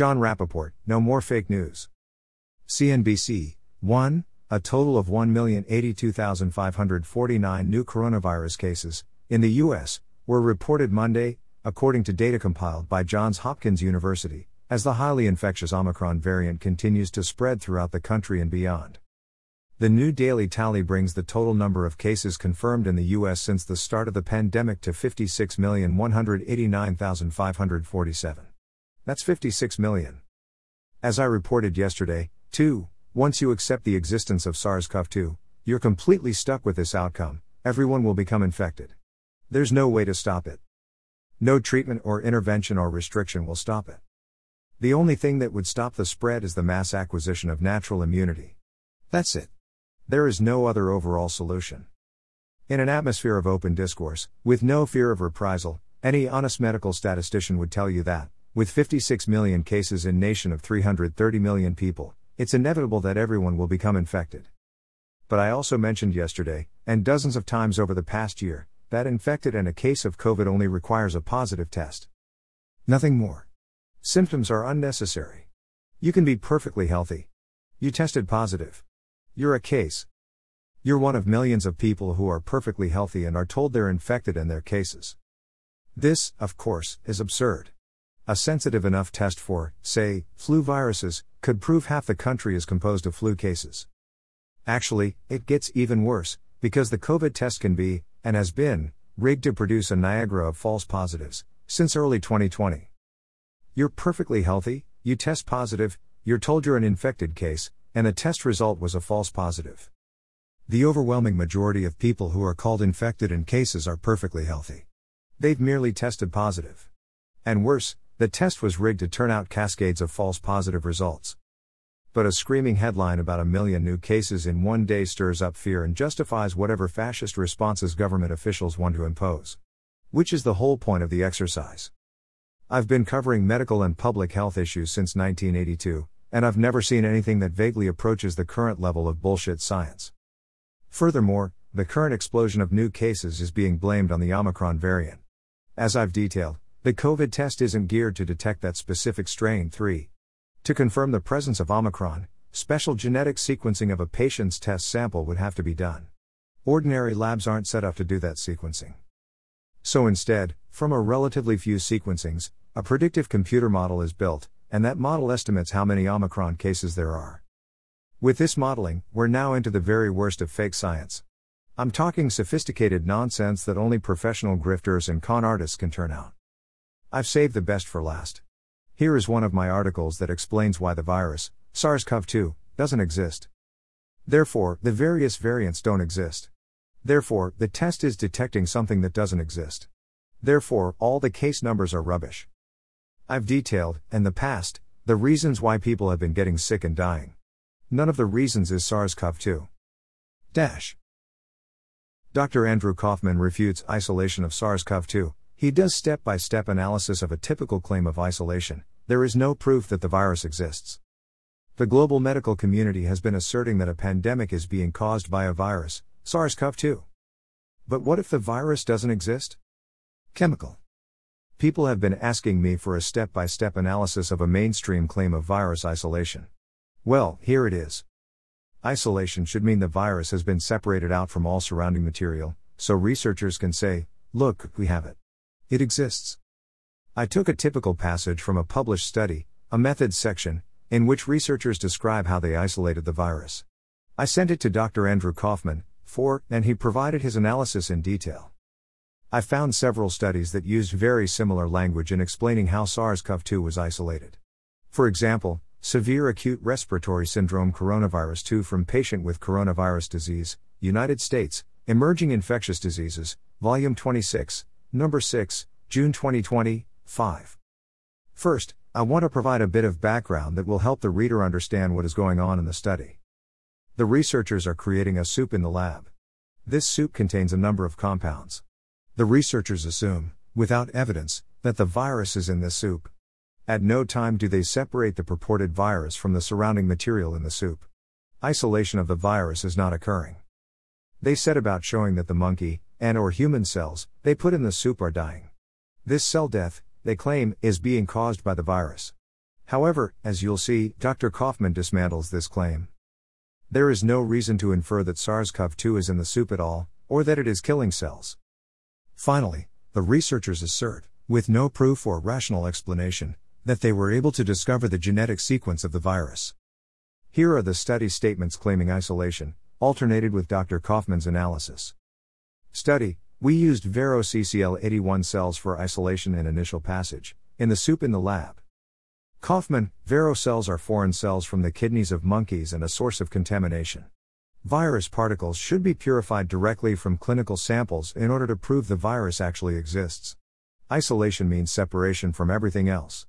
Jon Rappoport, no more fake news. CNBC 1. A total of 1,082,549 new coronavirus cases in the U.S. were reported Monday, according to data compiled by Johns Hopkins University, as the highly infectious Omicron variant continues to spread throughout the country and beyond. The new daily tally brings the total number of cases confirmed in the U.S. since the start of the pandemic to 56,189,547. That's 56 million. As I reported yesterday, too, once you accept the existence of SARS CoV 2, you're completely stuck with this outcome everyone will become infected. There's no way to stop it. No treatment or intervention or restriction will stop it. The only thing that would stop the spread is the mass acquisition of natural immunity. That's it. There is no other overall solution. In an atmosphere of open discourse, with no fear of reprisal, any honest medical statistician would tell you that, with 56 million cases in a nation of 330 million people, it's inevitable that everyone will become infected. But I also mentioned yesterday, and dozens of times over the past year, that infected and a case of COVID only requires a positive test. Nothing more. Symptoms are unnecessary. You can be perfectly healthy. You tested positive. You're a case. You're one of millions of people who are perfectly healthy and are told they're infected and their cases. This, of course, is absurd. A sensitive enough test for, say, flu viruses, could prove half the country is composed of flu cases. Actually, it gets even worse, because the COVID test can be, and has been, rigged to produce a Niagara of false positives, since early 2020. You're perfectly healthy, you test positive, you're told you're an infected case, and the test result was a false positive. The overwhelming majority of people who are called infected and cases are perfectly healthy. They've merely tested positive. And worse, the test was rigged to turn out cascades of false positive results. But a screaming headline about a million new cases in one day stirs up fear and justifies whatever fascist responses government officials want to impose. Which is the whole point of the exercise. I've been covering medical and public health issues since 1982, and I've never seen anything that vaguely approaches the current level of bullshit science. Furthermore, the current explosion of new cases is being blamed on the Omicron variant. As I've detailed, the COVID test isn't geared to detect that specific strain 3. To confirm the presence of Omicron, special genetic sequencing of a patient's test sample would have to be done. Ordinary labs aren't set up to do that sequencing. So instead, from a relatively few sequencings, a predictive computer model is built, and that model estimates how many Omicron cases there are. With this modeling, we're now into the very worst of fake science. I'm talking sophisticated nonsense that only professional grifters and con artists can turn out. I've saved the best for last. Here is one of my articles that explains why the virus, SARS CoV 2, doesn't exist. Therefore, the various variants don't exist. Therefore, the test is detecting something that doesn't exist. Therefore, all the case numbers are rubbish. I've detailed, in the past, the reasons why people have been getting sick and dying. None of the reasons is SARS CoV 2. Dash. Dr. Andrew Kaufman refutes isolation of SARS CoV 2. He does step by step analysis of a typical claim of isolation. There is no proof that the virus exists. The global medical community has been asserting that a pandemic is being caused by a virus, SARS CoV 2. But what if the virus doesn't exist? Chemical. People have been asking me for a step by step analysis of a mainstream claim of virus isolation. Well, here it is. Isolation should mean the virus has been separated out from all surrounding material, so researchers can say, look, we have it. It exists. I took a typical passage from a published study, a methods section, in which researchers describe how they isolated the virus. I sent it to Dr. Andrew Kaufman, for, and he provided his analysis in detail. I found several studies that used very similar language in explaining how SARS CoV 2 was isolated. For example, Severe Acute Respiratory Syndrome Coronavirus 2 from Patient with Coronavirus Disease, United States, Emerging Infectious Diseases, Volume 26, Number 6, June 2020, 5. First, I want to provide a bit of background that will help the reader understand what is going on in the study. The researchers are creating a soup in the lab. This soup contains a number of compounds. The researchers assume, without evidence, that the virus is in this soup. At no time do they separate the purported virus from the surrounding material in the soup. Isolation of the virus is not occurring. They set about showing that the monkey and or human cells they put in the soup are dying. This cell death, they claim, is being caused by the virus. However, as you'll see, Dr. Kaufman dismantles this claim. There is no reason to infer that SARS CoV 2 is in the soup at all, or that it is killing cells. Finally, the researchers assert, with no proof or rational explanation, that they were able to discover the genetic sequence of the virus. Here are the study statements claiming isolation, alternated with Dr. Kaufman's analysis. Study We used Vero CCL81 cells for isolation and initial passage, in the soup in the lab. Kaufman, Vero cells are foreign cells from the kidneys of monkeys and a source of contamination. Virus particles should be purified directly from clinical samples in order to prove the virus actually exists. Isolation means separation from everything else.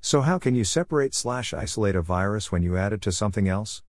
So, how can you separate slash isolate a virus when you add it to something else?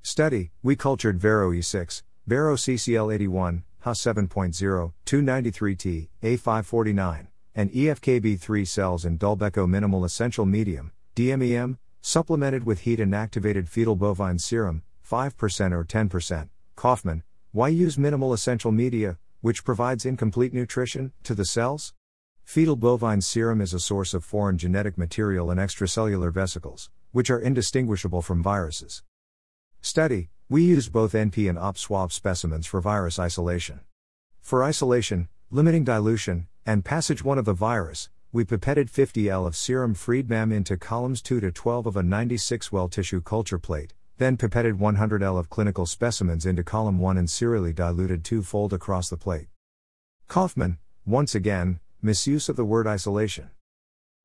Study We cultured Vero E6, Vero CCL81, Ha 7.0, 293T, A549, and EFKB3 cells in Dulbeco minimal essential medium, DMEM, supplemented with heat inactivated fetal bovine serum, 5% or 10%. Kaufman, why use minimal essential media, which provides incomplete nutrition, to the cells? Fetal bovine serum is a source of foreign genetic material in extracellular vesicles, which are indistinguishable from viruses. Study We use both NP and OP swab specimens for virus isolation. For isolation, limiting dilution, and passage 1 of the virus, we pipetted 50 L of serum Friedman into columns 2 to 12 of a 96 well tissue culture plate, then pipetted 100 L of clinical specimens into column 1 and serially diluted two fold across the plate. Kaufman, once again, misuse of the word isolation.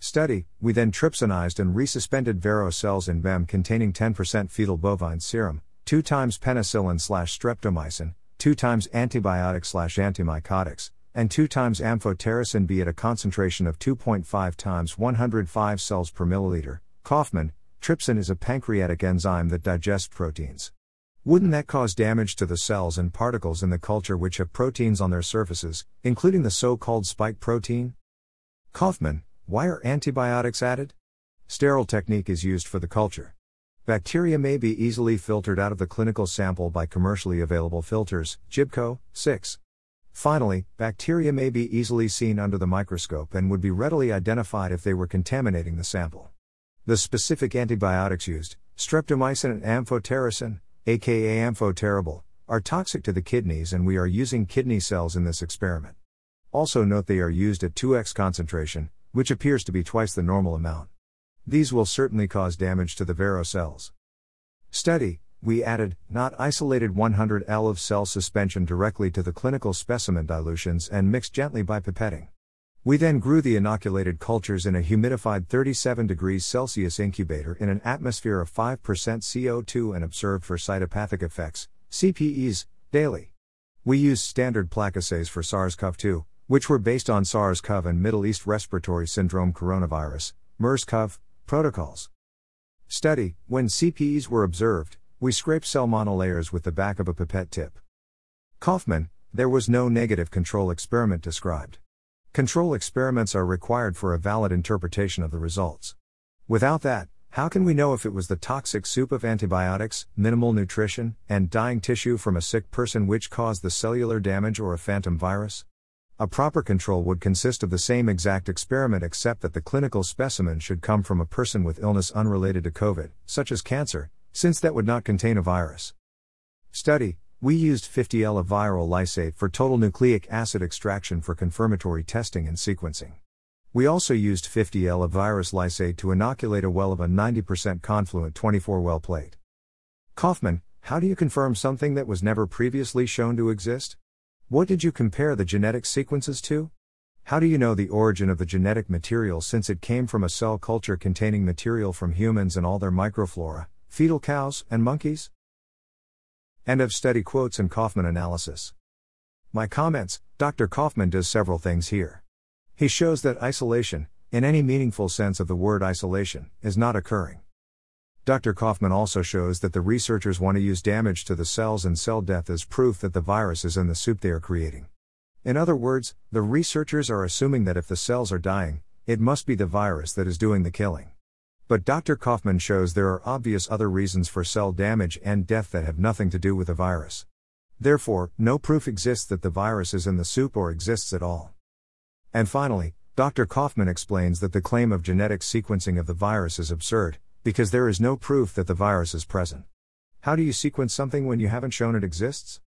Study, we then trypsinized and resuspended Vero cells in BEM containing 10% fetal bovine serum, 2 times penicillin slash streptomycin, 2 times antibiotic slash antimycotics, and 2 times amphotericin B at a concentration of 2.5 times 105 cells per milliliter. Kaufman, trypsin is a pancreatic enzyme that digests proteins. Wouldn't that cause damage to the cells and particles in the culture which have proteins on their surfaces, including the so called spike protein? Kaufman, why are antibiotics added? Sterile technique is used for the culture. Bacteria may be easily filtered out of the clinical sample by commercially available filters, Gibco, 6. Finally, bacteria may be easily seen under the microscope and would be readily identified if they were contaminating the sample. The specific antibiotics used, streptomycin and amphotericin, aka amphotericin, are toxic to the kidneys and we are using kidney cells in this experiment. Also note they are used at 2x concentration, which appears to be twice the normal amount. These will certainly cause damage to the Vero cells. Study we added, not isolated 100 L of cell suspension directly to the clinical specimen dilutions and mixed gently by pipetting. We then grew the inoculated cultures in a humidified 37 degrees Celsius incubator in an atmosphere of 5% CO2 and observed for cytopathic effects, CPEs, daily. We used standard plaque assays for SARS CoV 2, which were based on SARS CoV and Middle East Respiratory Syndrome coronavirus, MERS CoV, protocols. Study When CPEs were observed, we scrape cell monolayers with the back of a pipette tip. Kaufman, there was no negative control experiment described. Control experiments are required for a valid interpretation of the results. Without that, how can we know if it was the toxic soup of antibiotics, minimal nutrition, and dying tissue from a sick person which caused the cellular damage or a phantom virus? A proper control would consist of the same exact experiment except that the clinical specimen should come from a person with illness unrelated to COVID, such as cancer, since that would not contain a virus. Study We used 50 L of viral lysate for total nucleic acid extraction for confirmatory testing and sequencing. We also used 50 L of virus lysate to inoculate a well of a 90% confluent 24 well plate. Kaufman, how do you confirm something that was never previously shown to exist? What did you compare the genetic sequences to? How do you know the origin of the genetic material since it came from a cell culture containing material from humans and all their microflora, fetal cows, and monkeys? End of study quotes and Kaufman analysis. My comments Dr. Kaufman does several things here. He shows that isolation, in any meaningful sense of the word isolation, is not occurring. Dr. Kaufman also shows that the researchers want to use damage to the cells and cell death as proof that the virus is in the soup they are creating. In other words, the researchers are assuming that if the cells are dying, it must be the virus that is doing the killing. But Dr. Kaufman shows there are obvious other reasons for cell damage and death that have nothing to do with the virus. Therefore, no proof exists that the virus is in the soup or exists at all. And finally, Dr. Kaufman explains that the claim of genetic sequencing of the virus is absurd, because there is no proof that the virus is present. How do you sequence something when you haven't shown it exists?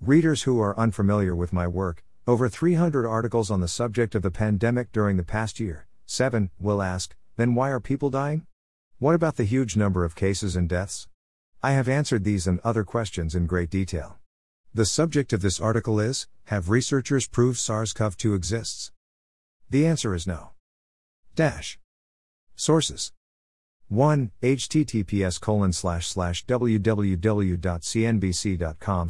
Readers who are unfamiliar with my work, over 300 articles on the subject of the pandemic during the past year, 7, will ask, then why are people dying? What about the huge number of cases and deaths? I have answered these and other questions in great detail. The subject of this article is Have researchers proved SARS CoV 2 exists? The answer is no. Dash. Sources 1. https colon slash slash www.cnbc.com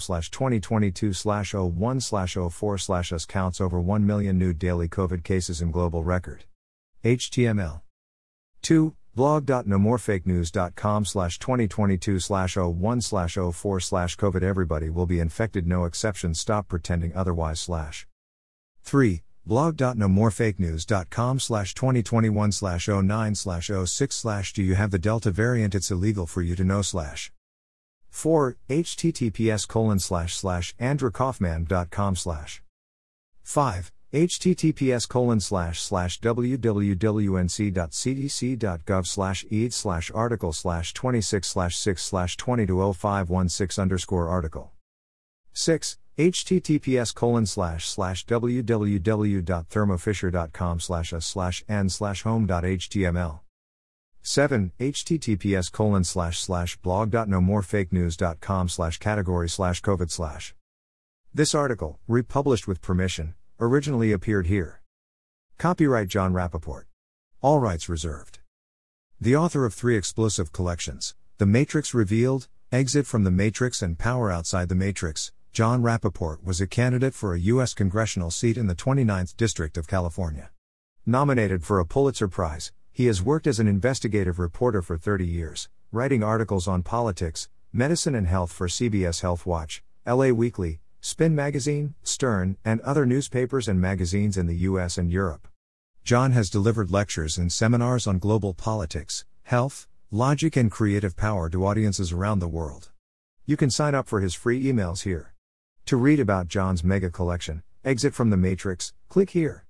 slash 2022 slash 01 slash 04 slash us counts over 1 million new daily COVID cases in global record. HTML. 2 blog.nomorefakenews.com slash 2022 slash 01 slash 04 slash COVID everybody will be infected no exception stop pretending otherwise slash 3 blog.nomorefakenews.com slash 2021 slash 09 slash 06 slash do you have the delta variant? It's illegal for you to know slash. 4 https colon slash slash andrewkaufman.com slash. 5 https colon slash slash www.ncdc.gov slash ed slash article slash 26 slash 6 slash 220516 underscore article. 6 https colon slash slash www.thermofisher.com slash a slash n slash home.html 7 https colon slash slash blog.nomorefakenews.com slash category slash covid slash this article republished with permission originally appeared here. Copyright john Rappoport. All rights reserved. The author of three explosive collections, The Matrix Revealed, Exit from the Matrix, and Power Outside the Matrix, Jon Rappoport was a candidate for a U.S. congressional seat in the 29th District of California. Nominated for a Pulitzer Prize, he has worked as an investigative reporter for 30 years, writing articles on politics, medicine, and health for CBS Health Watch, LA Weekly, Spin Magazine, Stern, and other newspapers and magazines in the US and Europe. John has delivered lectures and seminars on global politics, health, logic, and creative power to audiences around the world. You can sign up for his free emails here. To read about John's mega collection, Exit from the Matrix, click here.